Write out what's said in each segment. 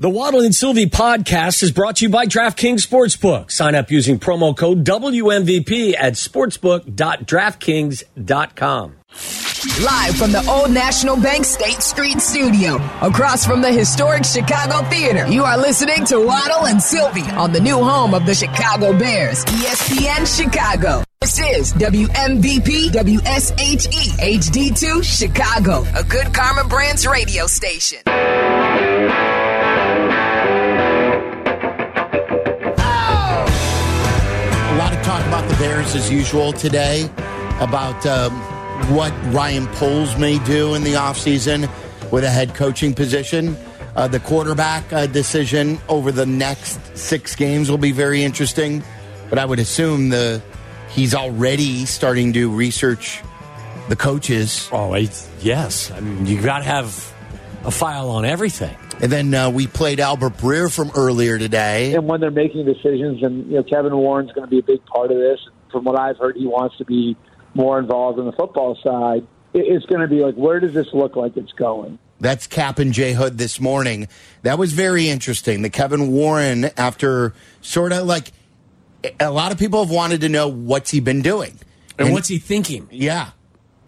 The Waddle and Silvy podcast is brought to you by DraftKings Sportsbook. Sign up using promo code WMVP at sportsbook.draftkings.com. Live from the Old National Bank State Street Studio, across from the historic Chicago Theater, you are listening to Waddle and Silvy on the new home of the Chicago Bears, ESPN Chicago. This is WMVP WSHE HD2 Chicago, a good Karma Brands radio station. About the Bears as usual today, about um, what Ryan Poles may do in the offseason with a head coaching position. Uh, the quarterback uh, decision over the next six games will be very interesting, but I would assume the he's already starting to research the coaches. Oh, yes. I mean, you got to have a file on everything. And then uh, we played Albert Breer from earlier today. and when they're making decisions, and you know Kevin Warren's going to be a big part of this. From what I've heard, he wants to be more involved in the football side. It's going to be like, where does this look like it's going? That's Kap and J Hood this morning. That was very interesting. The Kevin Warren, after sort of like a lot of people have wanted to know what's he been doing And, what's he thinking? Yeah,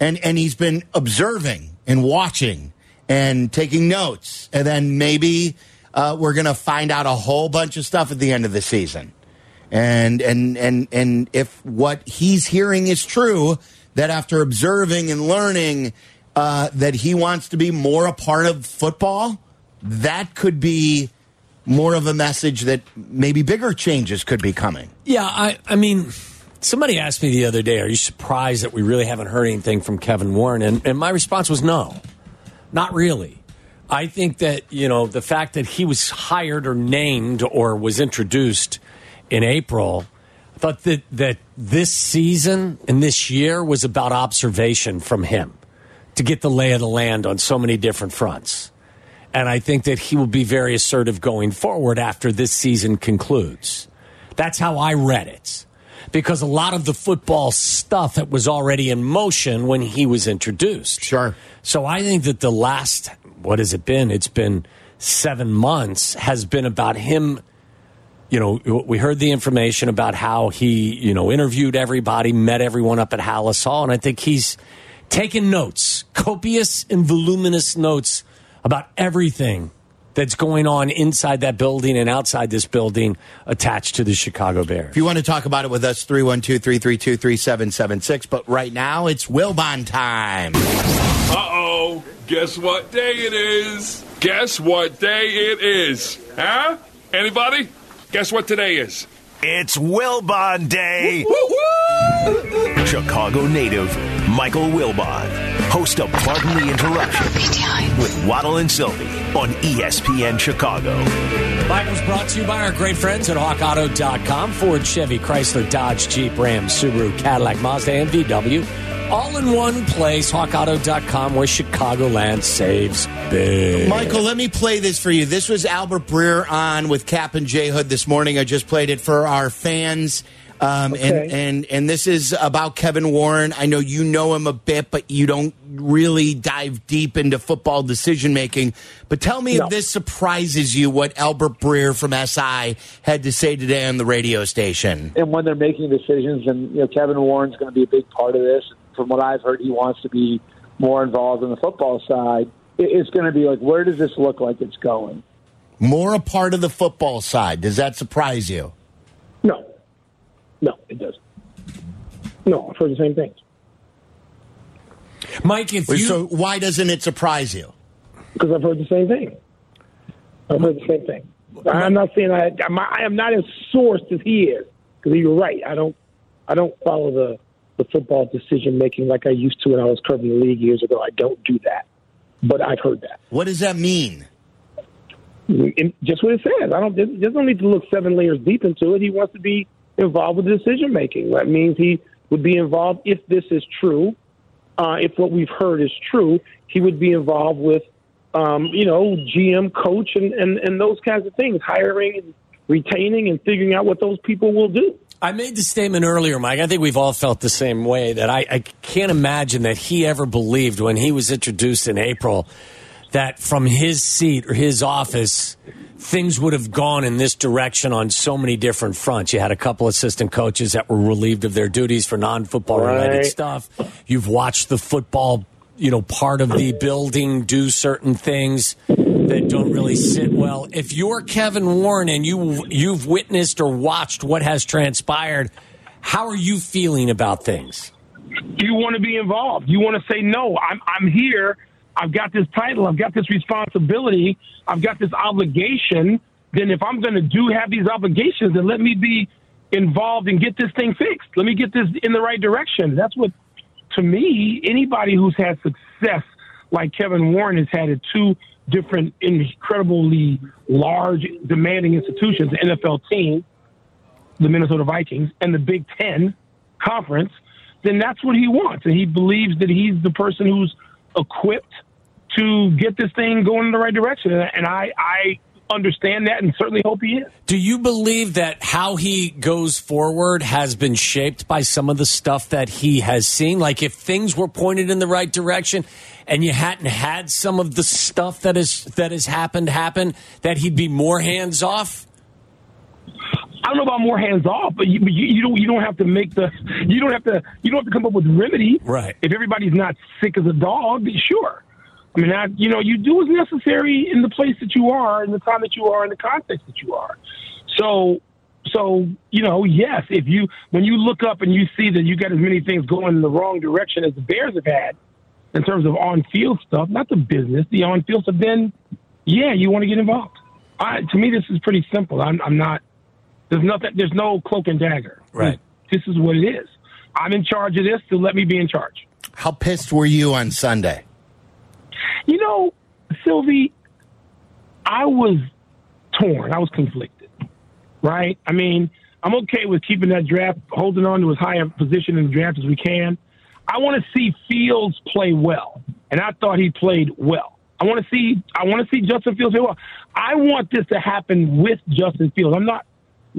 and and he's been observing and watching and taking notes, and then maybe uh, we're going to find out a whole bunch of stuff at the end of the season. And and and and if what he's hearing is true, that after observing and learning, uh, that he wants to be more a part of football, that could be more of a message that maybe bigger changes could be coming. Yeah, I, I mean, somebody asked me the other day, are you surprised that we really haven't heard anything from Kevin Warren? And, and my response was no, not really. I think that, you know, the fact that he was hired or named or was introduced in April, I thought that, that this season and this year was about observation from him to get the lay of the land on so many different fronts. And I think that he will be very assertive going forward after this season concludes. That's how I read it. Because a lot of the football stuff that was already in motion when he was introduced. Sure. So I think that the last, what has it been? It's been seven months, has been about him. You know, we heard the information about how he, you know, interviewed everybody, met everyone up at Halas Hall, and I think he's taken notes, copious and voluminous notes about everything that's going on inside that building and outside this building attached to the Chicago Bears. If you want to talk about it with us, 312 332 3776. But right now, it's Wilbon time. Uh oh. Guess what day it is? Guess what day it is? Huh? Anybody? Guess what today is? It's Wilbon Day. Chicago native Michael Wilbon, host of Pardon the Interruption with Waddle and Silvy on ESPN Chicago. Michael's brought to you by our great friends at HawkAuto.com. Ford, Chevy, Chrysler, Dodge, Jeep, Ram, Subaru, Cadillac, Mazda, and VW. All in one place, HawkAuto.com, where Chicagoland saves big. Michael, let me play this for you. This was Albert Breer on with Kap and J Hood this morning. I just played it for our fans. Um, and, Okay. and and this is about Kevin Warren. I know you know him a bit, but you don't really dive deep into football decision making. But tell me No. if this surprises you what Albert Breer from SI had to say today on the radio station. And when they're making decisions, and you know Kevin Warren's going to be a big part of this. From what I've heard, he wants to be more involved in the football side. It's going to be like, where does this look like it's going? More a part of the football side. Does that surprise you? No, no, it doesn't. No, I've heard the same things Mike, if you. so why doesn't it surprise you? because I've heard the same thing. I've heard the same thing. I'm not saying I, I'm, I am not as sourced as he is because you're right. I don't, I don't follow the the football decision making like I used to when I was covering the league years ago. I don't do that, but I've heard that. What does that mean? And just what it says. I don't. There's there's no need to look seven layers deep into it. He wants to be involved with decision making. That means he would be involved if this is true. Uh, if what we've heard is true, he would be involved with, um, you know, GM, coach, and, and and those kinds of things, hiring and retaining and figuring out what those people will do. I made the statement earlier, Mike. I think we've all felt the same way that I, I can't imagine that he ever believed when he was introduced in April that from his seat or his office, things would have gone in this direction on so many different fronts. You had a couple assistant coaches that were relieved of their duties for non football related Right. stuff. You've watched the football, you know, part of the building do certain things that don't really sit well. If you're Kevin Warren and you you've witnessed or watched what has transpired, how are you feeling about things? you want to be involved. You want to say, no, I'm, I'm here. I've got this title. I've got this responsibility. I've got this obligation. Then if I'm going to do have these obligations, then let me be involved and get this thing fixed. Let me get this in the right direction. That's what, to me, anybody who's had success like Kevin Warren has had at two different incredibly large, demanding institutions, the NFL team, the Minnesota Vikings, and the Big Ten conference, then that's what he wants. And he believes that he's the person who's equipped to get this thing going in the right direction. And I, I understand that and certainly hope he is. Do you believe that how he goes forward has been shaped by some of the stuff that he has seen? Like if things were pointed in the right direction and you hadn't had some of the stuff that is that has happened happen, that he'd be more hands off? I don't know about more hands off, but you, but you, you don't you don't have to make the you don't have to you don't have to come up with remedy. Right. If everybody's not sick as a dog, sure. I mean, I, you know, you do what's necessary in the place that you are, in the time that you are, in the context that you are. So, so you know, yes, if you when you look up and you see that you got as many things going in the wrong direction as the Bears have had in terms of on-field stuff, not the business, the on-field stuff, then yeah, you want to get involved. I, to me, this is pretty simple. I'm, I'm not. There's nothing. There's no cloak and dagger. Right. This is what it is. I'm in charge of this, so let me be in charge. How pissed were you on Sunday? You know, Silvy, I was torn. I was conflicted. Right? I mean, I'm okay with keeping that draft, holding on to as high a position in the draft as we can. I want to see Fields play well, and I thought he played well. I want to see I want to see Justin Fields play well. I want this to happen with Justin Fields. I'm not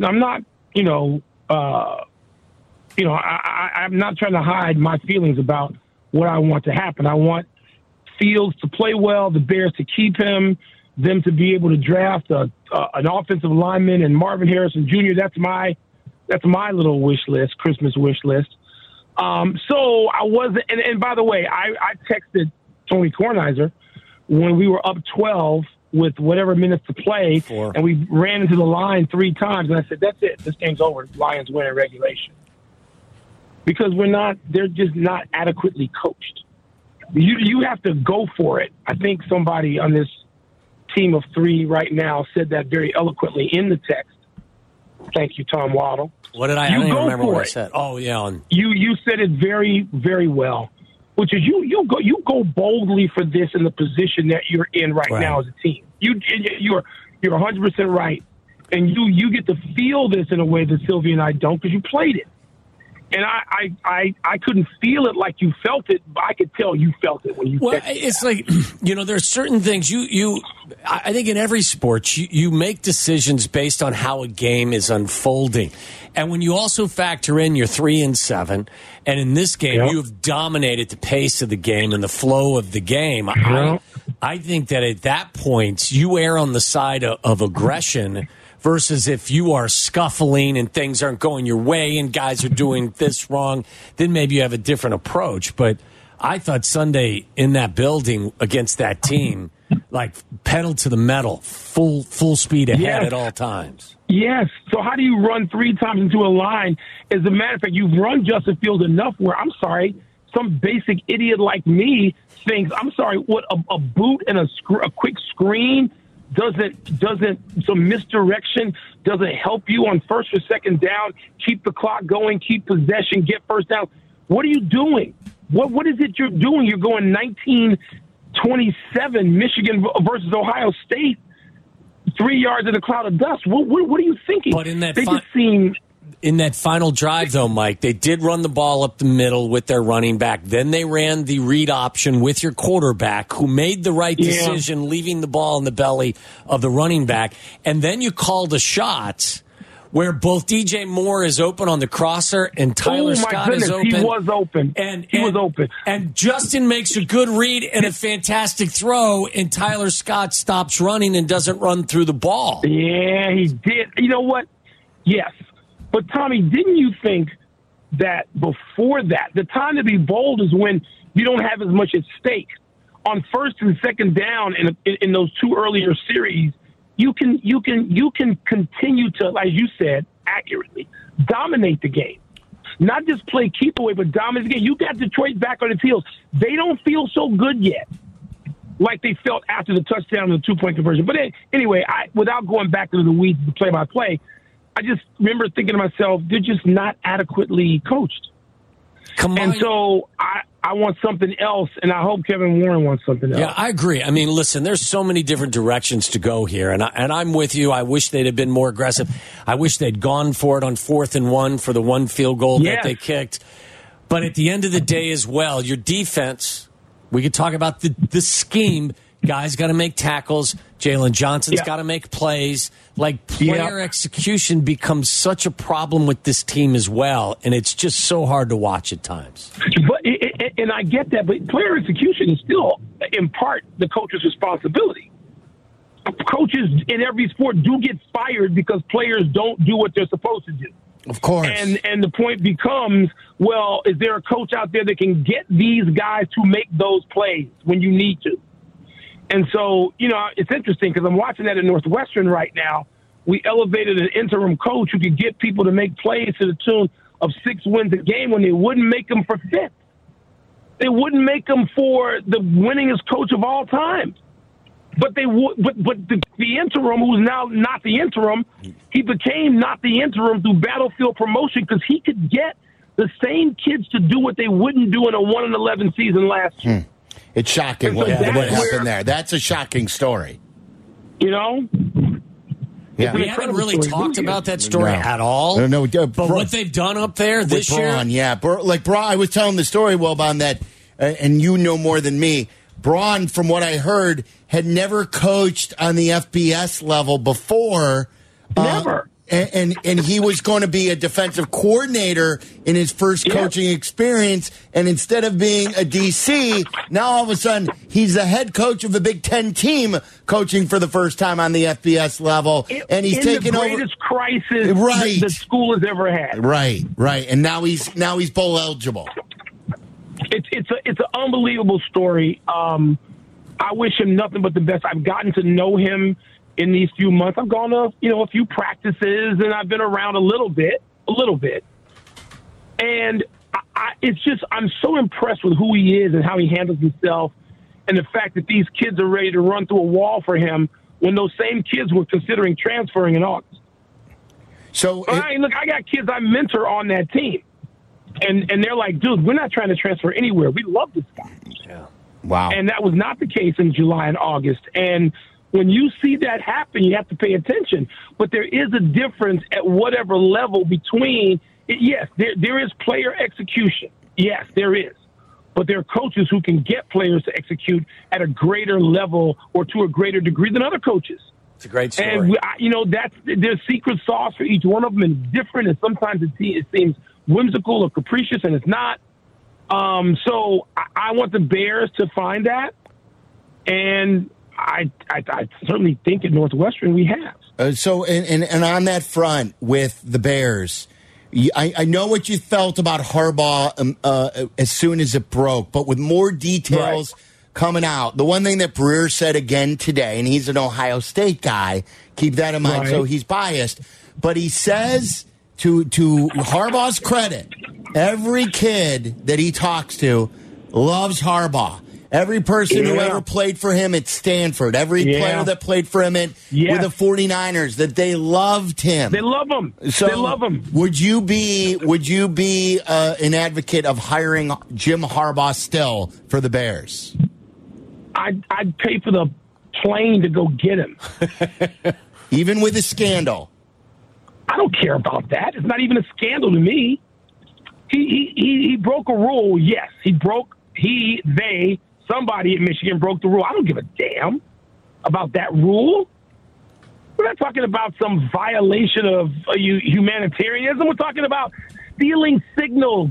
I'm not you know uh, you know I, I, I'm not trying to hide my feelings about what I want to happen. I want Fields to play well, the Bears to keep him, them to be able to draft a, uh, an offensive lineman and Marvin Harrison Jr. That's my that's my little wish list, Christmas wish list. Um, so I wasn't, and, and by the way, I, I texted Tony Kornheiser when we were up 12 with whatever minutes to play, Four. and we ran into the line three times, and I said, "That's it. This game's over. Lions win in regulation." Because we're not, they're just not adequately coached. You you have to go for it. I think somebody on this team of three right now said that very eloquently in the text. Thank you, Tom Waddle. What did I? You I don't even remember what I said. Oh yeah, on You you said it very very well, which is you you go you go boldly for this in the position that you're in right, Right. now as a team. You you're you're 100 percent right, and you you get to feel this in a way that Sylvia and I don't because you played it. And I, I, I, I couldn't feel it like you felt it, but I could tell you felt it when you Well, it's like you know, there's certain things you you. I think in every sport, you, you make decisions based on how a game is unfolding, and when you also factor in your three and seven, and in this game, Yeah. you have dominated the pace of the game and the flow of the game. Yeah. I, I think that at that point, you err on the side of, of aggression. Versus if you are scuffling and things aren't going your way and guys are doing this wrong, then maybe you have a different approach. But I thought Sunday in that building against that team, like pedal to the metal, full full speed ahead Yes. at all times. Yes. So how do you run three times into a line? As a matter of fact, you've run Justin Fields enough where I'm sorry, some basic idiot like me thinks I'm sorry, what a, a boot and a sc- a quick screen doesn't doesn't some misdirection doesn't help you on first or second down, keep the clock going, keep possession, get first down. What are you doing? What what is it you're doing? You're going 19 27 Michigan versus Ohio State three yards in a cloud of dust. What, what, what are you thinking? But in that they fi- just seem In that final drive, though, Mike, they did run the ball up the middle with their running back. Then they ran the read option with your quarterback, who made the right Yeah. decision, leaving the ball in the belly of the running back. And then you called a shot where both DJ Moore is open on the crosser and Tyler oh Scott goodness, is open. he was open. And he and- was open. And Justin makes a good read and a fantastic throw, and Tyler Scott stops running and doesn't run through the ball. Yeah, he did. You know what? Yes. But Tommy, didn't you think that before that, the time to be bold is when you don't have as much at stake. On first and second down in, in, in those two earlier series, you can you can you can continue to, as you said, accurately dominate the game. Not just play keep away, but dominate the game. You got Detroit back on its heels. They don't feel so good yet like they felt after the touchdown and the two point conversion. But eh, anyway, I, without going back into the weeds, play by play, I just remember thinking to myself, they're just not adequately coached. Come And so I, I want something else, and I hope Kevin Warren wants something else. Yeah, I agree. I mean, listen, there's so many different directions to go here, and I, and I'm with you. I wish they'd have been more aggressive. I wish they'd gone for it on fourth and one for the one field goal that they kicked. But at the end of the day, as well, your defense. We could talk about the the scheme. Guys got to make tackles. Jaylon Johnson's Yeah. got to make plays. Like player Yeah. execution becomes such a problem with this team as well, and it's just so hard to watch at times. But it, it, and I get that, but player execution is still, in part, the coach's responsibility. Coaches in every sport do get fired because players don't do what they're supposed to do. Of course. And and the point becomes, well, is there a coach out there that can get these guys to make those plays when you need to? And so, you know, it's interesting because I'm watching that at Northwestern right now. We elevated an interim coach who could get people to make plays to the tune of six wins a game when they wouldn't make them for fifth. They wouldn't make them for the winningest coach of all time. But they would, but but the, the interim, who's now not the interim, he became not the interim through battlefield promotion because he could get the same kids to do what they wouldn't do in a one and eleven season last year. Hmm. It's shocking And what, so what happened where- there. That's a shocking story. You know, Yeah. We haven't really story. talked about that story No. at all. No, no, uh, but Bro- what they've done up there this with year, yeah. Bra- like Braun, I was telling the story, Wilbon, that, uh, and you know more than me. Braun, from what I heard, had never coached on the FBS level before. uh, Never. And, and and he was going to be a defensive coordinator in his first Yeah. coaching experience, and instead of being a DC, now all of a sudden he's the head coach of a Big Ten team, coaching for the first time on the FBS level, and he's in taking the over. greatest crisis Right. that the school has ever had. Right, right, and now he's now he's bowl eligible. It's it's a it's an unbelievable story. Um, I wish him nothing but the best. I've gotten to know him in these few months. I've gone to you know a few practices and I've been around a little bit, a little bit, and I, I, it's just I'm so impressed with who he is and how he handles himself, and the fact that these kids are ready to run through a wall for him when those same kids were considering transferring in August. So I mean, look, I got kids I mentor on that team. And and they're like, dude, we're not trying to transfer anywhere. We love this guy. Yeah. wow, And that was not the case in July and August. And when you see that happen, you have to pay attention. But there is a difference at whatever level between, yes, there, there is player execution. Yes, there is. But there are coaches who can get players to execute at a greater level or to a greater degree than other coaches. it's a great story. And you know, that's there's secret sauce for each one of them, and different. And sometimes it, it seems whimsical or capricious, and it's not. Um, so I, I want the Bears to find that, and I, I, I certainly think at Northwestern we have. Uh, so and, and and on that front with the Bears, I know what you felt about Harbaugh um, uh, as soon as it broke, but with more details coming out, the one thing that Breer said again today, and he's an Ohio State guy, keep that in mind. Right. So he's biased, but he says to to Harbaugh's credit, every kid that he talks to loves Harbaugh. Every person who ever played for him at Stanford, every Yeah. player that played for him at Yes. with the 49ers that they loved him. They love him. so they love him. Would you be would you be uh, an advocate of hiring Jim Harbaugh still for the Bears? I'd, I'd pay for the plane to go get him. Even with a scandal. I don't care about that. It's not even a scandal to me. He he he, he broke a rule. Yes, he broke. He they somebody in Michigan broke the rule. I don't give a damn about that rule. We're not talking about some violation of uh, humanitarianism. We're talking about stealing signals.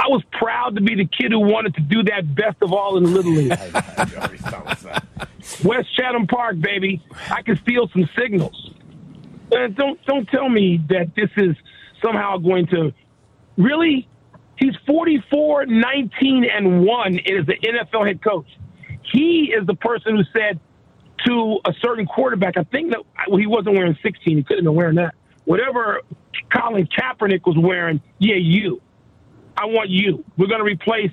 I was proud to be the kid who wanted to do that best of all in Little League. West Chatham Park, baby. I can steal some signals. Uh, don't don't tell me that this is somehow going to really. He's 44, 19, and one. Is the NFL head coach. He is the person who said to a certain quarterback. I think that well, he wasn't wearing 16. He couldn't have been wearing that. Whatever Colin Kaepernick was wearing. Yeah, you. I want you. We're going to replace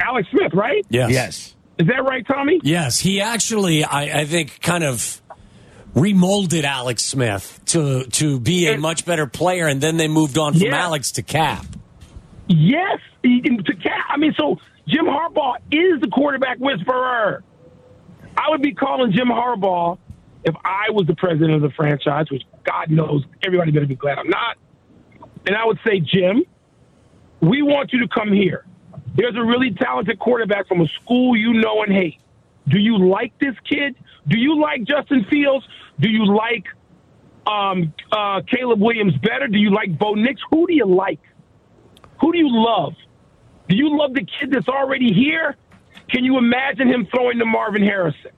Alex Smith, right? Yes. Yes. Is that right, Tommy? Yes, he actually, I, I think, kind of remolded Alex Smith to to be a much better player, and then they moved on from Yeah. Alex to Cap. Yes. To Cap, I mean, so Jim Harbaugh is the quarterback whisperer. I would be calling Jim Harbaugh if I was the president of the franchise, which God knows everybody better be glad I'm not. And I would say, Jim, we want you to come here. There's a really talented quarterback from a school you know and hate. Do you like this kid? Do you like Justin Fields? Do you like um, uh, Caleb Williams better? Do you like Bo Nix? Who do you like? Who do you love? Do you love the kid that's already here? Can you imagine him throwing to Marvin Harrison?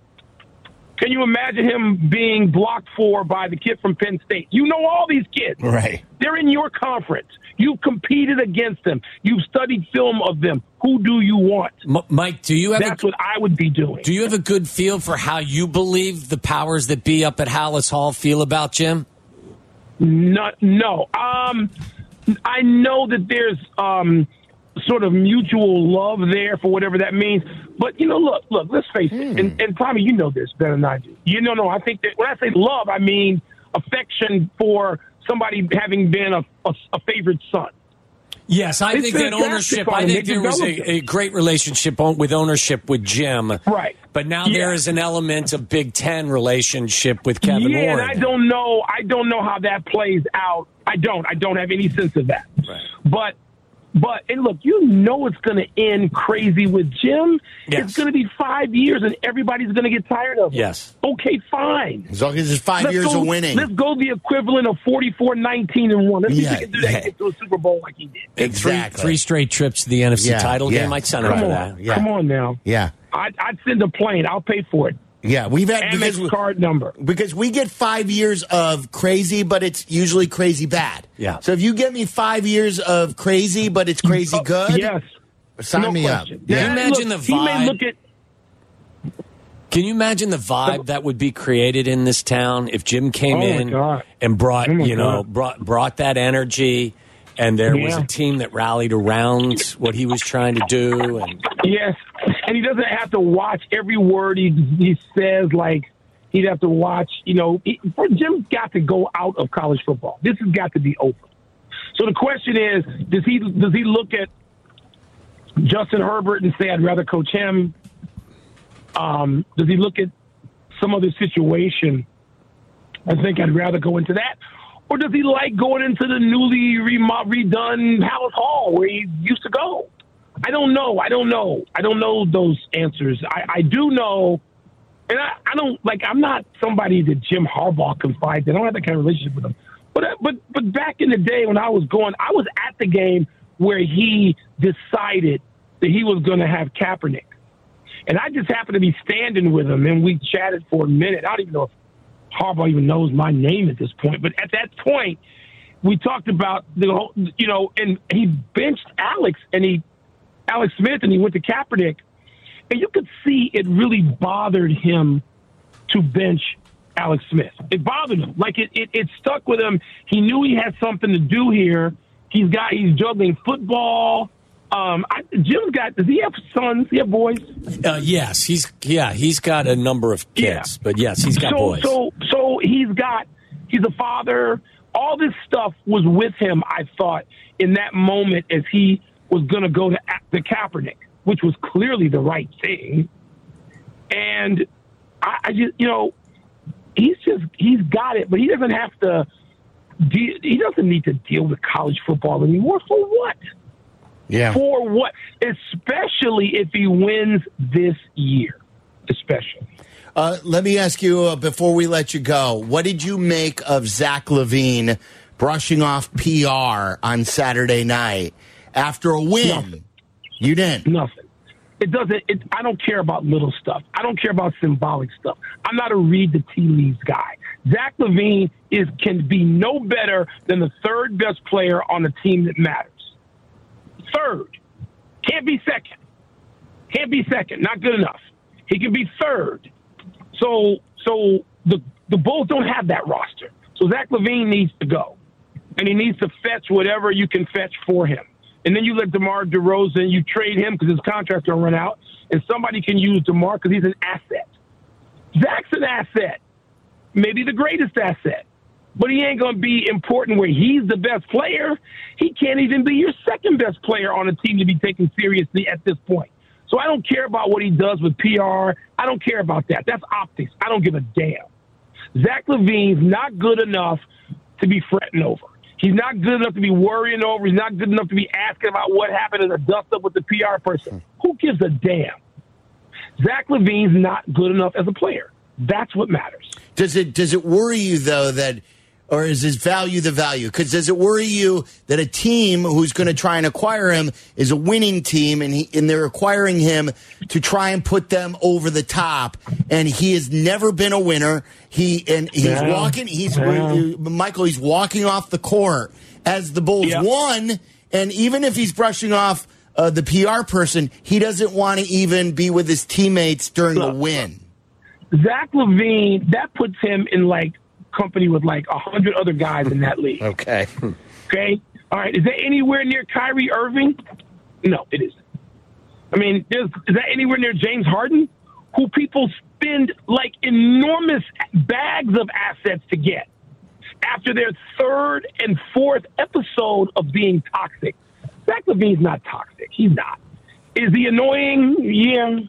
Can you imagine him being blocked for by the kid from Penn State? You know all these kids. Right. They're in your conference. You've competed against them. You've studied film of them. Who do you want? M- Mike, do you have That's a, what I would be doing. do you have a good feel for how you believe the powers that be up at Halas Hall feel about Jim? Not, no. Um, I know that there's um, sort of mutual love there for whatever that means. But you know, look, look. Let's face it. And, and Tommy, you know this better than I do. You know, no. I think that when I say love, I mean affection for somebody having been a, a, a favorite son. Yes, I It's think that ownership. I think there was a, a great relationship with ownership with Jim. Right. But now Yeah. there is an element of Big Ten relationship with Kevin yeah, and I don't know. I don't know how that plays out. I don't. I don't have any sense of that. Right. But, but, and look, you know it's going to end crazy with Jim. Yes. It's going to be five years, and everybody's going to get tired of it. Yes. Okay, fine. As long as it's 5 Let's years go, of winning. Let's go the equivalent of 44, 19, and one. Let's see if we can do that yeah. get to a Super Bowl like he did. exactly. Three, three straight trips to the NFC Yeah, title yeah. game. I'd sign up Come for on, that. Yeah. come on now. Yeah. I'd, I'd send a plane. I'll pay for it. Yeah. We've had because, Amex card number. because we get five years of crazy, but it's usually crazy bad. Yeah. So if you get me five years of crazy, but it's crazy Oh, good, Yes. sign no me question. up. Can you imagine look, the He may vibe? look at Can you imagine the vibe that would be created in this town if Jim came Oh, in God. and brought Oh, my you know God. brought brought that energy, and there was a team that rallied around what he was trying to do, and Yes, and he doesn't have to watch every word he he says. Like he'd have to watch. You know, he, Jim's got to go out of college football. This has got to be over. So the question is, does he does he look at Justin Herbert and say, "I'd rather coach him"? Um, does he look at some other situation? I think I'd rather go into that. Or does he like going into the newly redone Halas Hall where he used to go? I don't know. I don't know. I don't know those answers. I, I do know, and I, I don't like. I'm not somebody that Jim Harbaugh confides. in. I don't have that kind of relationship with him. But uh, but but back in the day when I was going, I was at the game where he decided that he was going to have Kaepernick, and I just happened to be standing with him, and we chatted for a minute. I don't even know if Harbaugh even knows my name at this point, but at that point, we talked about the whole, you know, and he benched Alex and he, Alex Smith, and he went to Kaepernick, and you could see it really bothered him to bench Alex Smith. It bothered him, like it, it, it stuck with him. He knew he had something to do here. He's got, he's juggling football. Um, I, Jim's got. Does he have sons? He have boys? uh, yes, he's yeah he's got a number of kids, Yeah. but yes, he's got so, boys. So, so he's got, he's a father. All this stuff was with him, I thought, in that moment as he was going to go to the Kaepernick, which was clearly the right thing. And I, I just, you know, he's just, he's got it, but he doesn't have to, de- he doesn't need to deal with college football anymore. For what? Yeah. For what? Especially if he wins this year. Especially. Uh, let me ask you uh, before we let you go. What did you make of Zach LaVine brushing off PR on Saturday night after a win? Nothing. You didn't. Nothing. It doesn't. It, I don't care about little stuff. I don't care about symbolic stuff. I'm not a read the tea leaves guy. Zach LaVine is can be no better than the third best player on a team that matters. Third, can't be second. Can't be second. Not good enough. He can be third. So, so the the Bulls don't have that roster. So Zach LaVine needs to go, and he needs to fetch whatever you can fetch for him. And then you let DeMar DeRozan, you trade him because his contract will run out, and somebody can use DeMar because he's an asset. Zach's an asset, maybe the greatest asset, but he ain't going to be important where he's the best player. He can't even be your second best player on a team to be taken seriously at this point. So I don't care about what he does with PR. I don't care about that. That's optics. I don't give a damn. Zach LaVine's not good enough to be fretting over. He's not good enough to be worrying over. He's not good enough to be asking about what happened in a dust up with the PR person. Who gives a damn? Zach LaVine's not good enough as a player. That's what matters. Does it does it worry you though that or is his value the value? Because does it worry you that a team who's going to try and acquire him is a winning team, and he and they're acquiring him to try and put them over the top, and he has never been a winner. He and he's Yeah. walking. He's Yeah. Michael. He's walking off the court as the Bulls Yeah. won, and even if he's brushing off. Uh, the PR person, he doesn't want to even be with his teammates during the win. Zach LaVine, that puts him in like company with like a hundred other guys in that league. Okay. Okay. All right. Is that anywhere near Kyrie Irving? No, it isn't. I mean, is that anywhere near James Harden, who people spend like enormous bags of assets to get after their third and fourth episode of being toxic? Zach LaVine's not toxic. He's not. Is he annoying? Yeah.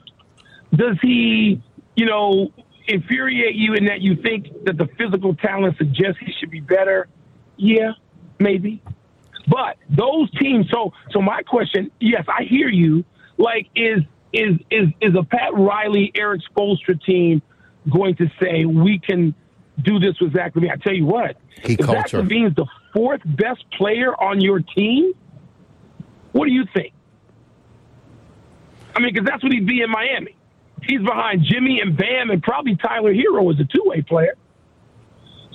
Does he, you know, infuriate you in that you think that the physical talent suggests he should be better? Yeah, maybe. But those teams. So, so my question. Yes, I hear you. Like, is is is is a Pat Riley, Erik Spoelstra team going to say we can do this with Zach LaVine? I tell you what, He if Zach culture. LaVine's the fourth best player on your team, what do you think? I mean, because that's what he'd be in Miami. He's behind Jimmy and Bam, and probably Tyler Herro as a two-way player.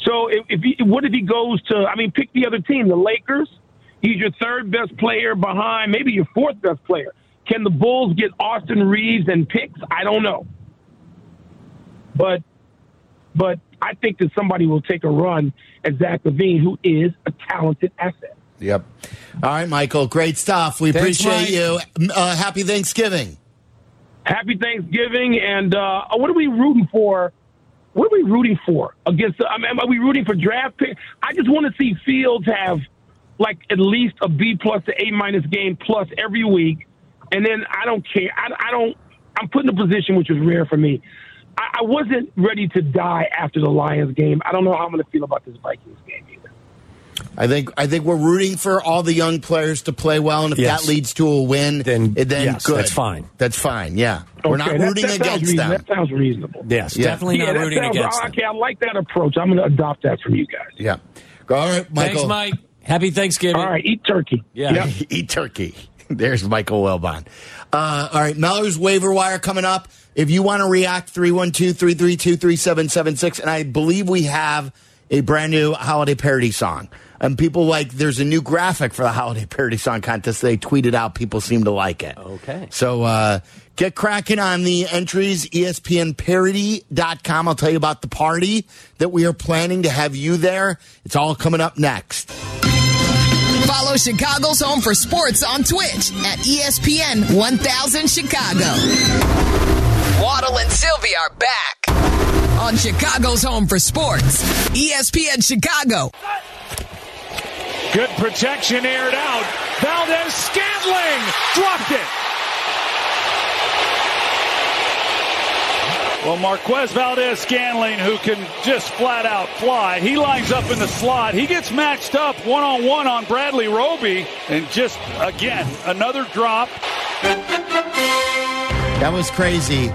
So if, if he, what if he goes to? I mean, pick the other team, the Lakers. He's your third best player behind, maybe your fourth best player. Can the Bulls get Austin Reaves and picks? I don't know, but but I think that somebody will take a run at Zach LaVine, who is a talented asset. Yep. All right, Michael. Great stuff. We Thanks, appreciate you. Uh, happy Thanksgiving. Happy Thanksgiving, and uh, what are we rooting for? What are we rooting for against? I mean, are we rooting for draft pick? I just want to see Fields have like at least a B plus to A minus game plus every week, and then I don't care. I, I don't. I'm put in a position which is rare for me. I, I wasn't ready to die after the Lions game. I don't know how I'm going to feel about this Vikings game either. I think I think we're rooting for all the young players to play well, and if Yes. that leads to a win, Then- then yes, good. that's fine. That's fine. Yeah, we're not that- rooting that against them. That sounds reasonable. Yes, Yeah. definitely yeah, not rooting sounds, against them. okay. I like that approach. I'm going to adopt that from you guys. Yeah. All right, Michael. Thanks, Mike. Happy Thanksgiving. All right, eat turkey. Yeah. Yep. Eat turkey. There's Michael Wilbon. Uh, all right, Meller's waiver wire coming up. If you want to react, 312 332 3776. And I believe we have a brand new holiday parody song. And people like, there's a new graphic for the holiday parody song contest. They tweeted out. People seem to like it. Okay. So uh, get cracking on the entries, espnparody.com. I'll tell you about the party that we are planning to have you there. It's all coming up next. Follow Chicago's Home for Sports on Twitch at ESPN 1000 Chicago. Waddle and Silvy are back on Chicago's Home for Sports, ESPN Chicago. Good protection aired out. Valdes-Scantling dropped it. Well, Marquez Valdes-Scantling, who can just flat out fly, he lines up in the slot. He gets matched up one on one on Bradley Roby, and just again another drop. That was crazy.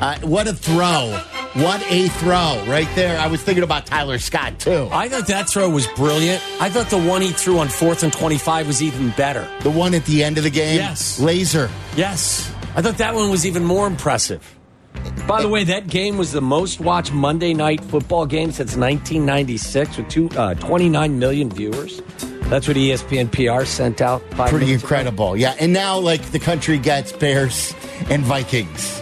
Uh, what a throw. What a throw right there. I was thinking about Tyler Scott, too. I thought that throw was brilliant. I thought the one he threw on fourth and 25 was even better. The one at the end of the game? Yes. Laser. Yes. I thought that one was even more impressive. By the way, that game was the most watched Monday night football game since 1996 with two, uh, 29 million viewers. That's what ESPN PR sent out. Pretty minutes ago. incredible. Yeah. And now, like, the country gets Bears and Vikings.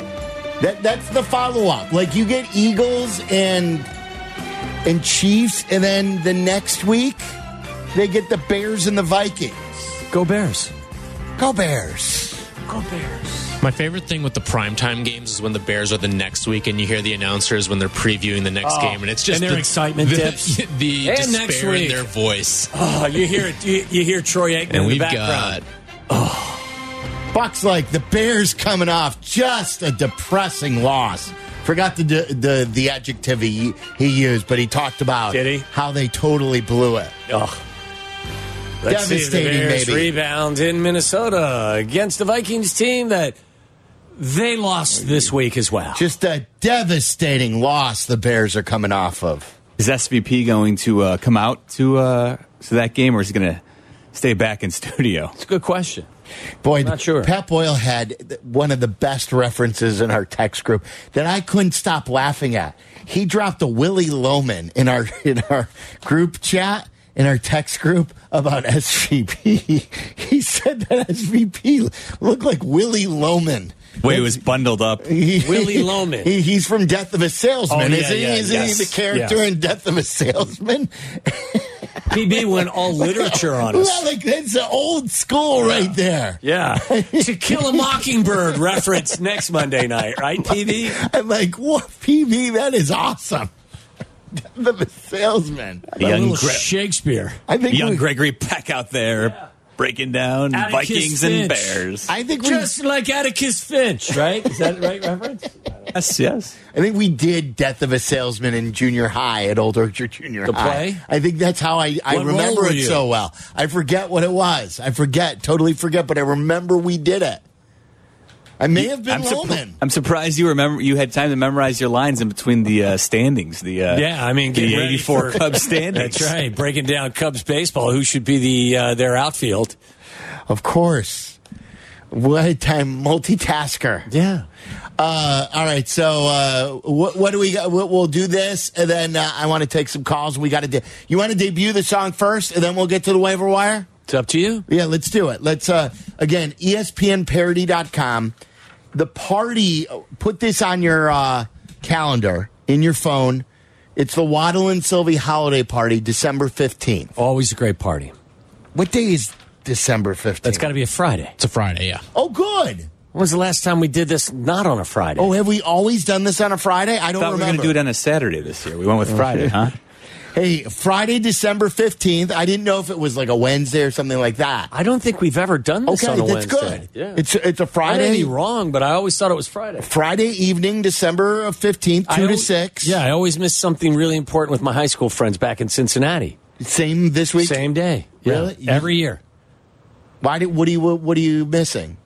That That's the follow up. Like, you get Eagles and and Chiefs, and then the next week, they get the Bears and the Vikings. Go Bears. Go Bears. Go Bears. My favorite thing with the primetime games is when the Bears are the next week and you hear the announcers when they're previewing the next Oh, game and it's just and their the, excitement the, dips. the And despair next in their voice. Oh, you hear it. You, you hear Troy Aikman and in the we've background. got oh. Buck's like the Bears coming off just a depressing loss. Forgot the the the adjective he he used, but he talked about Did he? how they totally blew it. Oh. Let's see the Devastating, Bears maybe. rebound in Minnesota against the Vikings team that they lost this week as well. Just a devastating loss the Bears are coming off of. Is SVP going to uh, come out to uh, to that game, or is he going to stay back in studio? It's a good question. Boy, Not sure. Pep Boyle had one of the best references in our text group that I couldn't stop laughing at. He dropped a Willy Loman in our in our group chat in our text group about SVP. He said that SVP looked like Willy Loman. Way he was bundled up. He- Willy Loman. He, he's from Death of a Salesman, Oh, yeah, isn't yeah, he? Isn't yes, he the character yes. in Death of a Salesman? PB went all literature on us. Well, like that's an old school right there. Yeah. to Kill a Mockingbird reference next Monday night, right, PB? I'm like, what, PB? That is awesome. Death of a Salesman. A Young little Gre- Shakespeare. I think young we, Gregory Peck out there breaking down Atticus Vikings Finch. and Bears. I think we, Just like Atticus Finch, right? Is that the right reference? yes, yes. I think we did Death of a Salesman in junior high at Old Orchard Junior The High. play? I think that's how I, I What remember it you? so well. I forget what it was. I forget, totally forget, but I remember we did it. I may have been I'm, surpri- Loman. I'm surprised you remember you had time to memorize your lines in between the uh, standings. The uh, Yeah, I mean, the 84 Cubs standings. That's right. Breaking down Cubs baseball. Who should be the uh, their outfield? Of course. What a time multitasker. Yeah. Uh, all right. So, uh, what, what do we got? We'll, we'll do this, and then uh, I want to take some calls. We got to. De- you want to debut the song first, and then we'll get to the waiver wire. It's up to you. Yeah, let's do it. Let's uh, again ESPNparody.com. The party. Put this on your uh, calendar in your phone. It's the Waddle and Silvy holiday party, December fifteenth. Always a great party. What day is December fifteenth? That's got to be a Friday. it's a Friday, yeah. Oh, good. When was the last time we did this not on a Friday? Oh, have we always done this on a Friday? I I don't thought we were going to do it on a Saturday this year. We went with Friday, huh? Hey, Friday, December 15th. I didn't know if it was like a Wednesday or something like that. I don't think we've ever done this Okay, on a that's Wednesday. good. Yeah. It's it's a I may Friday. be wrong, but I always thought it was Friday. Friday evening, December 15th, 2 I to al- 6. Yeah, I always miss something really important with my high school friends back in Cincinnati. Same this week. Same day. Yeah, Really? Every year. Why did what are you what are you missing?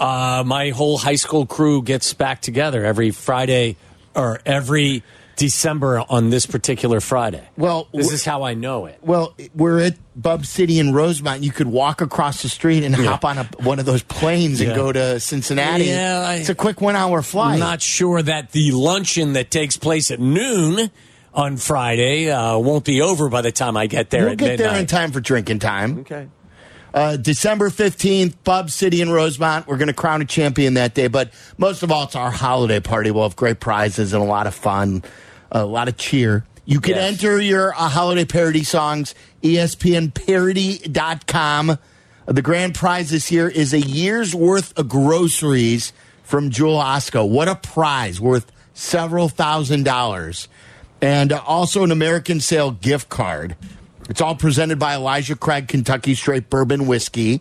Uh, my whole high school crew gets back together every Friday or every December on this particular Friday. Well, this is how I know it. Well, we're at Bub City in Rosemont. You could walk across the street and hop on a, one of those planes and Yeah. go to Cincinnati. Yeah, I- it's a quick one hour flight. I'm not sure that the luncheon that takes place at noon on Friday uh, won't be over by the time I get there We'll at get midnight. there in time for drinking time. Okay. Uh, December 15th, Bub City in Rosemont. We're going to crown a champion that day. But most of all, it's our holiday party. We'll have great prizes and a lot of fun, a lot of cheer. You can Yes. enter your uh, holiday parody songs, ESPNparody.com. The grand prize this year is a year's worth of groceries from Jewel Osco. What a prize worth several thousand dollars. And uh, also an American Sale gift card. It's all presented by Elijah Craig Kentucky Straight Bourbon Whiskey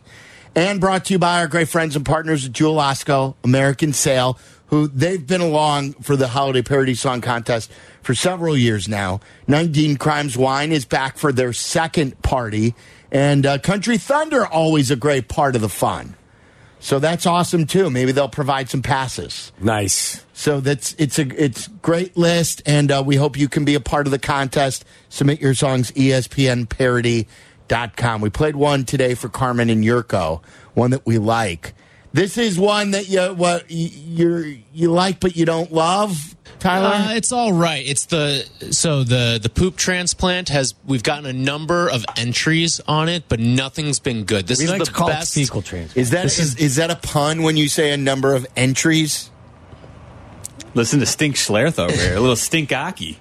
and brought to you by our great friends and partners at Jewel Osco, American Sale, who they've been along for the holiday parody song contest for several years now. 19 Crimes Wine is back for their second party, and uh, Country Thunder always a great part of the fun. So that's awesome too. Maybe they'll provide some passes. Nice. So that's it's a it's great list, and uh, we hope you can be a part of the contest. Submit your songs ESPNparody.com. We played one today for Carmen and Yurko, one that we like. This is one that you what you you like but you don't love, Tyler. Uh, it's all right. It's the so the the poop transplant has we've gotten a number of entries on it, but nothing's been good. This We is like the to call best. it fecal transplant. is that is, is that a pun when you say a number of entries? Listen to Stink Schlereth over here. A little stinkaki.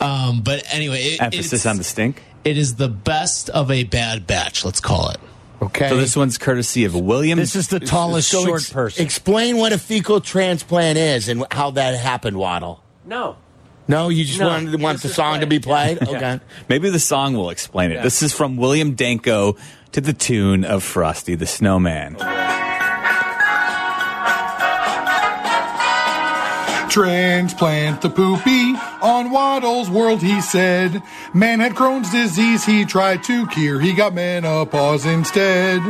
Um, but anyway, it, Emphasis it's- on the stink. It is the best of a bad batch. Let's call it. Okay. So this one's courtesy of William. This is the tallest So short ex- person. Explain what a fecal transplant is and how that happened, Waddle. no. No, you just No, wanted want the song to be played. played. Yeah. Okay. Maybe the song will explain it. Yeah. This is from William Danko to the tune of Frosty the Snowman. Transplant the poopy on Waddle's world, he said. Man had Crohn's disease, he tried to cure, he got menopause instead.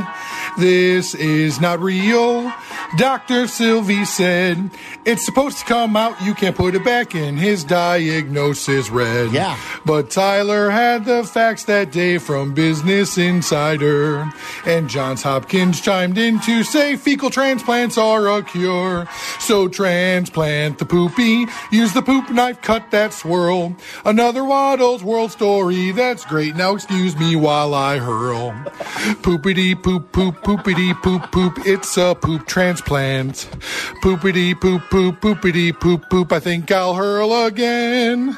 This is not real, Dr. Silvy said. It's supposed to come out, you can't put it back in. His diagnosis read. Yeah. But Tyler had the facts that day from Business Insider. And Johns Hopkins chimed in to say fecal transplants are a cure. So transplant the poopy, use the poop knife, cut that swirl. Another Waddle's world story, that's great. Now excuse me while I hurl. Poopity poop poop poopity poop poop, it's a poop transplant. Poopity poop poop poopity poop poop, I think I'll hurl again.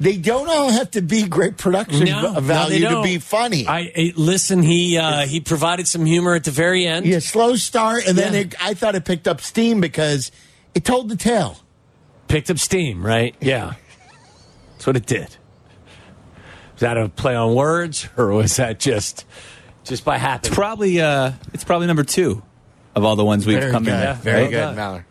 They don't all have to be great production No, v- no, value they to be funny. I, I listen. He uh, he provided some humor at the very end. yeah, slow start, and then Yeah. it, I thought it picked up steam because it told the tale. Picked up steam, right? Yeah, that's what it did. Was that a play on words, or was that just just by happen? It's probably uh, it's probably number two of all the ones we've come good. in. Very Well good, done. Mallard.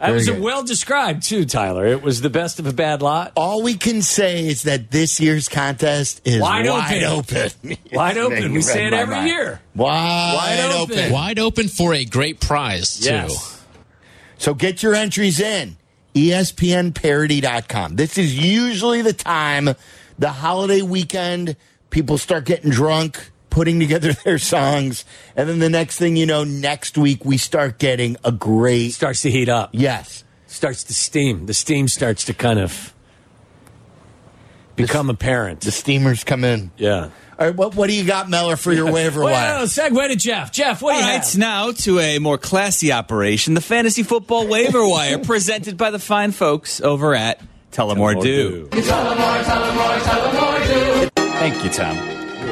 That was good. well described too, Tyler. It was the best of a bad lot. All we can say is that this year's contest is Wide wide, open. open. Wide open. We say it every mind. year. Wide, Wide open. open. Wide open for a great prize too. Yes. So get your entries in. ESPNparody.com. This is usually the time, the holiday weekend, people start getting drunk, putting together their songs. And then the next thing you know, next week we start getting a great. Starts to heat up. Yes. Starts to steam. The steam starts to kind of become a parent. The steamers come in. yeah. All right, what, what do you got, Meller, for your waiver wire? Well, wire? Uh, segue to Jeff. Jeff, what All do you right, have? now to a more classy operation, the fantasy football waiver wire, presented by the fine folks over at Tullamore Dew. Thank you, Tom.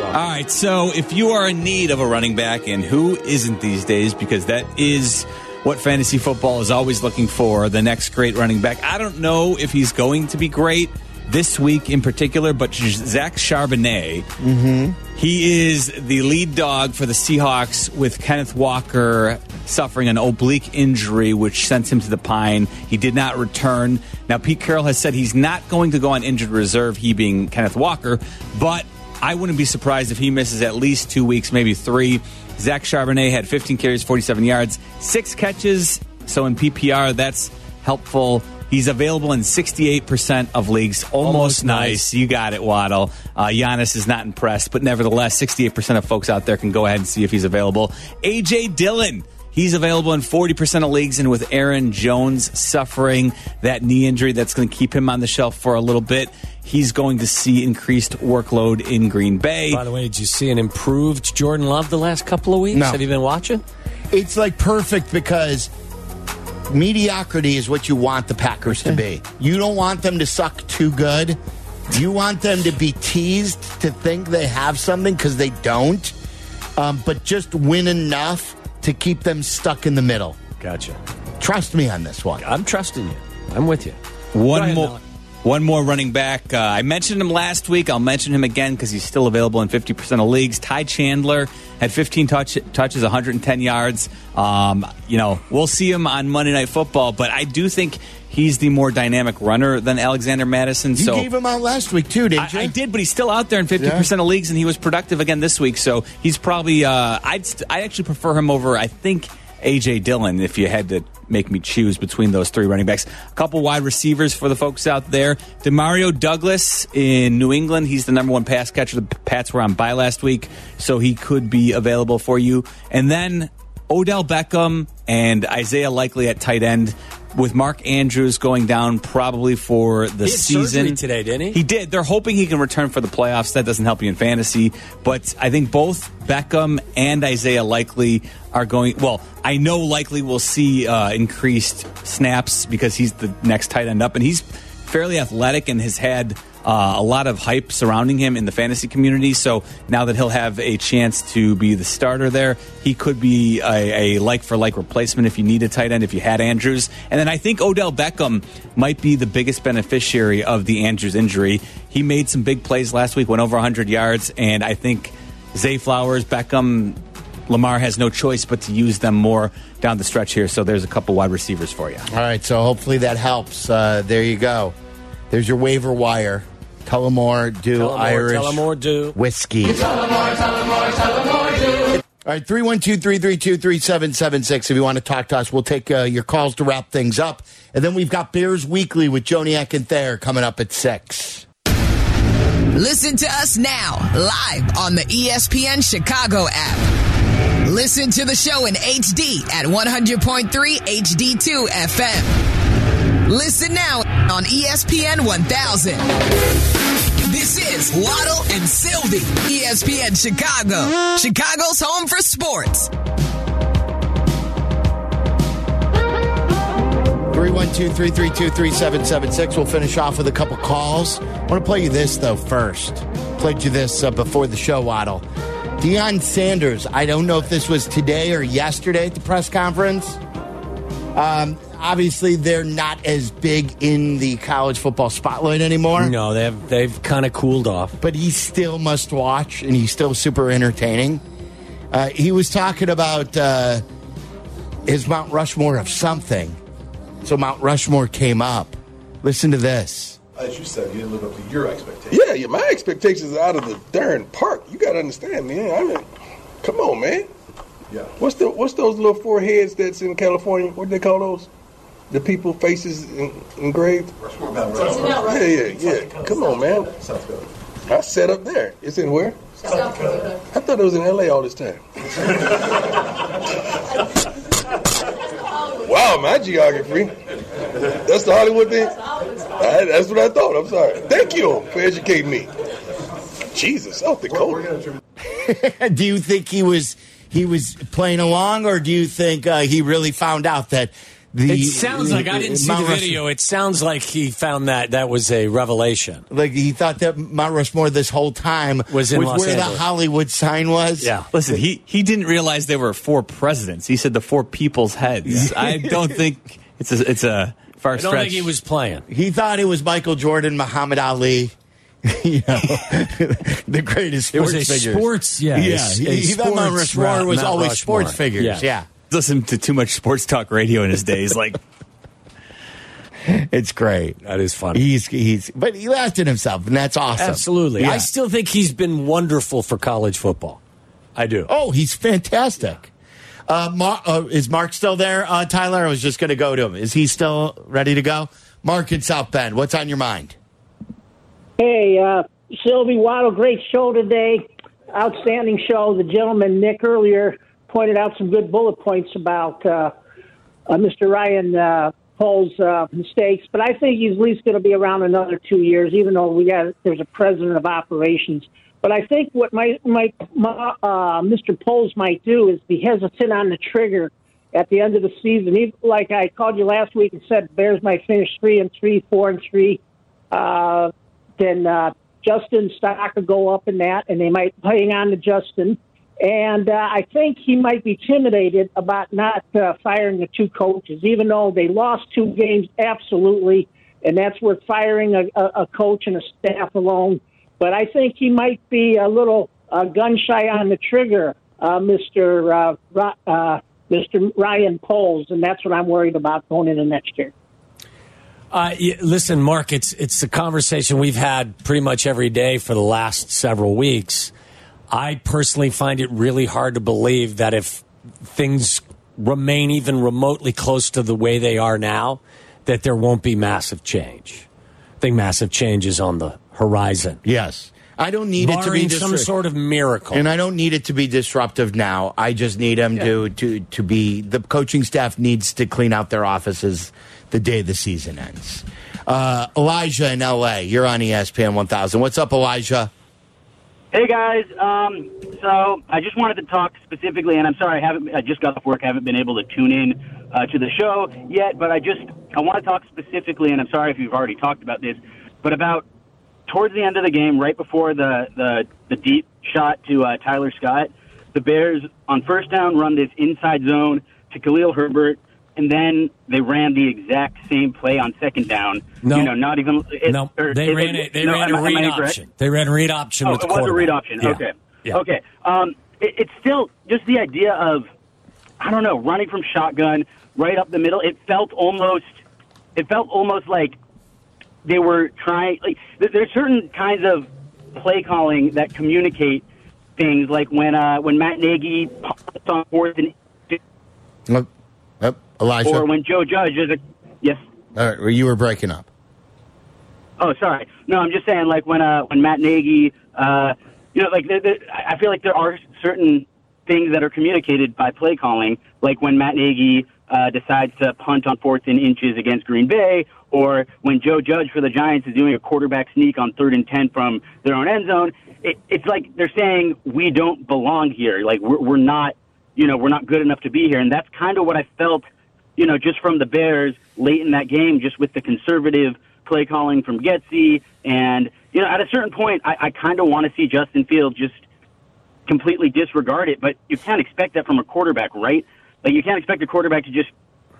All right, so if you are in need of a running back, and who isn't these days, because that is what fantasy football is always looking for the next great running back. I don't know if he's going to be great this week in particular, but Zach Charbonnet, mm-hmm. he is the lead dog for the Seahawks with Kenneth Walker suffering an oblique injury, which sent him to the pine. He did not return. Now, Pete Carroll has said he's not going to go on injured reserve, he being Kenneth Walker, but I wouldn't be surprised if he misses at least two weeks, maybe three. Zach Charbonnet had 15 carries, 47 yards, six catches. So in PPR, that's helpful. He's available in 68% of leagues. Almost, Almost nice. nice. You got it, Waddle. Uh, Giannis is not impressed, but nevertheless, 68% of folks out there can go ahead and see if he's available. AJ Dillon. He's available in 40% of leagues, and with Aaron Jones suffering that knee injury that's going to keep him on the shelf for a little bit, he's going to see increased workload in Green Bay. By the way, did you see an improved Jordan Love the last couple of weeks? No. Have you been watching? It's like perfect because mediocrity is what you want the Packers to be. You don't want them to suck too good. You want them to be teased to think they have something because they don't, um, but just win enough to keep them stuck in the middle. Gotcha. Trust me on this one. I'm trusting you. I'm with you. One ahead, more. Mel. One more running back. Uh, I mentioned him last week. I'll mention him again because he's still available in 50% of leagues. Ty Chandler had 15 touch, touches, 110 yards. Um, you know, we'll see him on Monday Night Football, but I do think he's the more dynamic runner than Alexander Mattison. You so gave him out last week too, didn't you? I, I did, but he's still out there in 50% of leagues, and he was productive again this week. So he's probably, uh, I'd, st- I actually prefer him over, I think, A.J. Dillon if you had to make me choose between those three running backs. A couple wide receivers for the folks out there. Demario Douglas in New England. He's the number one pass catcher. The Pats were on bye last week, so he could be available for you. And then Odell Beckham and Isaiah Likely at tight end. With Mark Andrews going down probably for the season today, didn't he? He did. They're hoping he can return for the playoffs. That doesn't help you in fantasy, but I think both Beckham and Isaiah Likely are going. Well, I know likely we'll see uh, increased snaps because he's the next tight end up, and he's fairly athletic and has had uh, a lot of hype surrounding him in the fantasy community. So now that he'll have a chance to be the starter there, he could be a, a like for like replacement if you need a tight end, if you had Andrews. And then I think Odell Beckham might be the biggest beneficiary of the Andrews injury. He made some big plays last week, went over 100 yards, and I think Zay Flowers, Beckham, Lamar has no choice but to use them more down the stretch here. So there's a couple wide receivers for you. All right, so hopefully that helps. Uh, there you go. There's your waiver wire. Tullamore Dew Tullamore, Irish Tullamore Dew. whiskey. All right, 312 332 3776. If you want to talk to us, we'll take uh, your calls to wrap things up. And then we've got Bears Weekly with Joniak and Thayer coming up at 6. Listen to us now, live on the ESPN Chicago app. Listen to the show in HD at 100.3 HD2 FM. Listen now on ESPN 1000. This is Waddle and Silvy, ESPN Chicago, Chicago's home for sports. 312 332 3776. We'll finish off with a couple calls. I want to play you this, though, first. Played you this uh, before the show, Waddle. Deion Sanders, I don't know if this was today or yesterday at the press conference. Um, obviously, they're not as big in the college football spotlight anymore. No, they've they've kind of cooled off. but he still must watch and he's still super entertaining. Uh, he was talking about uh, his Mount Rushmore of something. So Mount Rushmore came up. Listen to this. As you said, you didn't live up to your expectations. Yeah, yeah, my expectations are out of the darn park. You gotta understand, man. I mean, come on, man. Yeah. What's the what's those little four heads that's in California? What do they call those? The people faces en- engraved. Yeah, yeah, yeah. Come on, man. South Dakota. I set up there. It's in where? South Dakota. I thought it was in L.A. all this time. wow, my geography. That's the Hollywood thing. I- that's what I thought. I'm sorry. Thank you for educating me. Jesus, South Dakota. do you think he was he was playing along, or do you think uh, he really found out that the? It sounds like I didn't see the Mount Rushmore- video. It sounds like he found that that was a revelation. Like he thought that Mount Rushmore this whole time Was in Los where the Hollywood sign was. Yeah. Listen, he, he didn't realize there were four presidents. He said the four people's heads. I don't think it's a, it's a far I don't stretch. think he was playing. He thought it was Michael Jordan, Muhammad Ali. you know, the greatest It was a figures. sports- yeah, yeah. a- He, a he thought Mount Rushmore was Mount always Rushmore. sports figures. Yeah. Yeah. Listened to too much sports talk radio in his days. Like, it's great. That is funny. He's he's, but he laughed at himself, and that's awesome. Absolutely. Yeah. I still think he's been wonderful for college football. I do. Oh, he's fantastic. Uh, Mar- uh, is Mark still there, uh, Tyler? I was just going to go to him. Is he still ready to go? Mark in South Bend, what's on your mind? Hey, uh, Silvy Waddle, great show today. Outstanding show. The gentleman, Nick, earlier pointed out some good bullet points about uh, uh, Mr. Ryan uh, Poles' uh, mistakes, but I think he's at least going to be around another two years, even though we got there's a president of operations. But I think what my, my, my uh, Mr. Poles might do is be hesitant on the trigger at the end of the season. He, like I called you last week and said, Bears might finish three and three, four and three. Uh, then uh, Justin's stock will go up in that, and they might hang on to Justin. And uh, I think he might be intimidated about not uh, firing the two coaches, even though they lost two games. Absolutely, and that's worth firing a, a, a coach and a staff alone. But I think he might be a little uh, gun shy on the trigger, uh, Mister uh, uh, Mister Ryan Poles, and that's what I'm worried about going into next year. Uh, listen, Mark, it's it's the conversation we've had pretty much every day for the last several weeks. I personally find it really hard to believe that if things remain even remotely close to the way they are now, that there won't be massive change. I think massive change is on the horizon. Yes. I don't need it to be Barring some sort of miracle. And I don't need it to be disruptive now. I just need him to, to, to be the coaching staff needs to clean out their offices the day the season ends. Uh, Elijah in LA, you're on ESPN 1000. What's up, Elijah? Hey guys, um, so I just wanted to talk specifically, and I'm sorry I haven't. I just got off work, I haven't been able to tune in uh, to the show yet. But I just I want to talk specifically, and I'm sorry if you've already talked about this, but about towards the end of the game, right before the the, the deep shot to uh, Tyler Scott, the Bears on first down run this inside zone to Khalil Herbert, and then they ran the exact same play on second down. No. you know, not even it, no, or- they it- ran it- it. They no, ran am a I- am read option. They ran a read option Oh, with the it was a read option. Yeah. Okay. Yeah. Okay. Um, it, it's still just the idea of, I don't know, running from shotgun right up the middle. It felt almost, it felt almost like they were trying. Like there- there's certain kinds of play calling that communicate things, like when uh, when Matt Nagy punts on fourth and Yep. Elijah. or when Joe Judge is a yes. All right, well, you were breaking up. Oh, sorry. No, I'm just saying, like when uh, when Matt Nagy, uh, you know, like there, there, I I feel like there are certain things that are communicated by play calling, like when Matt Nagy uh, decides to punt on fourth and inches against Green Bay, or when Joe Judge for the Giants is doing a quarterback sneak on third and ten from their own end zone. It, it's like they're saying we don't belong here. Like we're, we're not, you know, we're not good enough to be here, and that's kind of what I felt you know, just from the Bears late in that game, just with the conservative play calling from Getsy. And, you know, at a certain point, I, I kind of want to see Justin Fields just completely disregard it, but you can't expect that from a quarterback, right? Like, you can't expect a quarterback to just,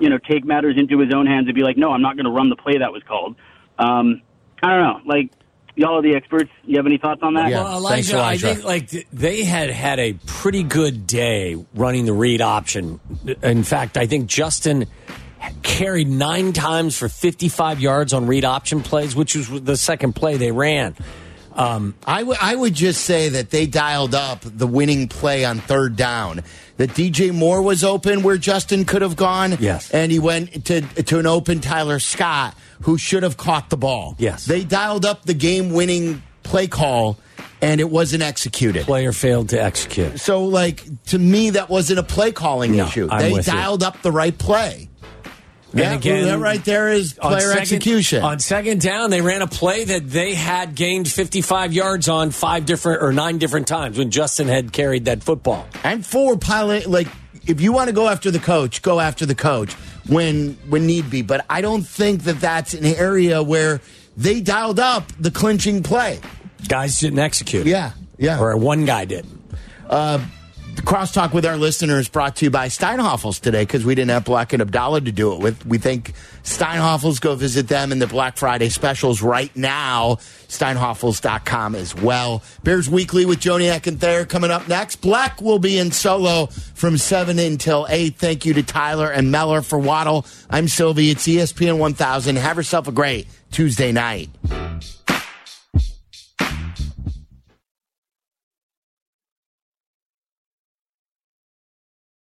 you know, take matters into his own hands and be like, no, I'm not going to run the play that was called. Um, I don't know. Like, y'all are the experts. You have any thoughts on that? well, Elijah, I think like they had had a pretty good day running the read option. In fact, I think Justin carried nine times for 55 yards on read option plays, which was the second play they ran. Um, I would I would just say that they dialed up the winning play on third down. That DJ Moore was open where Justin could have gone. Yes. And he went to to an open Tyler Scott who should have caught the ball. Yes. They dialed up the game winning play call and it wasn't executed. Player failed to execute. So like to me that wasn't a play calling No, issue. I'm they with you. dialed up the right play. And Yeah, again, that right there is on player second- execution. On second down, they ran a play that they had gained 55 yards on five different or nine different times when Justin had carried that football. and for pilot like if you want to go after the coach go after the coach when when need be but i don't think that that's an area where they dialed up the clinching play Guys didn't execute. Yeah, yeah. Or one guy did. uh the crosstalk with our listeners brought to you by Steinhafels today because we didn't have Black and Abdallah to do it with. We think Steinhafels, go visit them in the Black Friday specials right now. Steinhafels.com as well. Bears Weekly with Joniak and Thayer coming up next. Black will be in solo from 7 until 8. Thank you to Tyler and Meller for Waddle. I'm Silvy. It's ESPN 1000. Have yourself a great Tuesday night.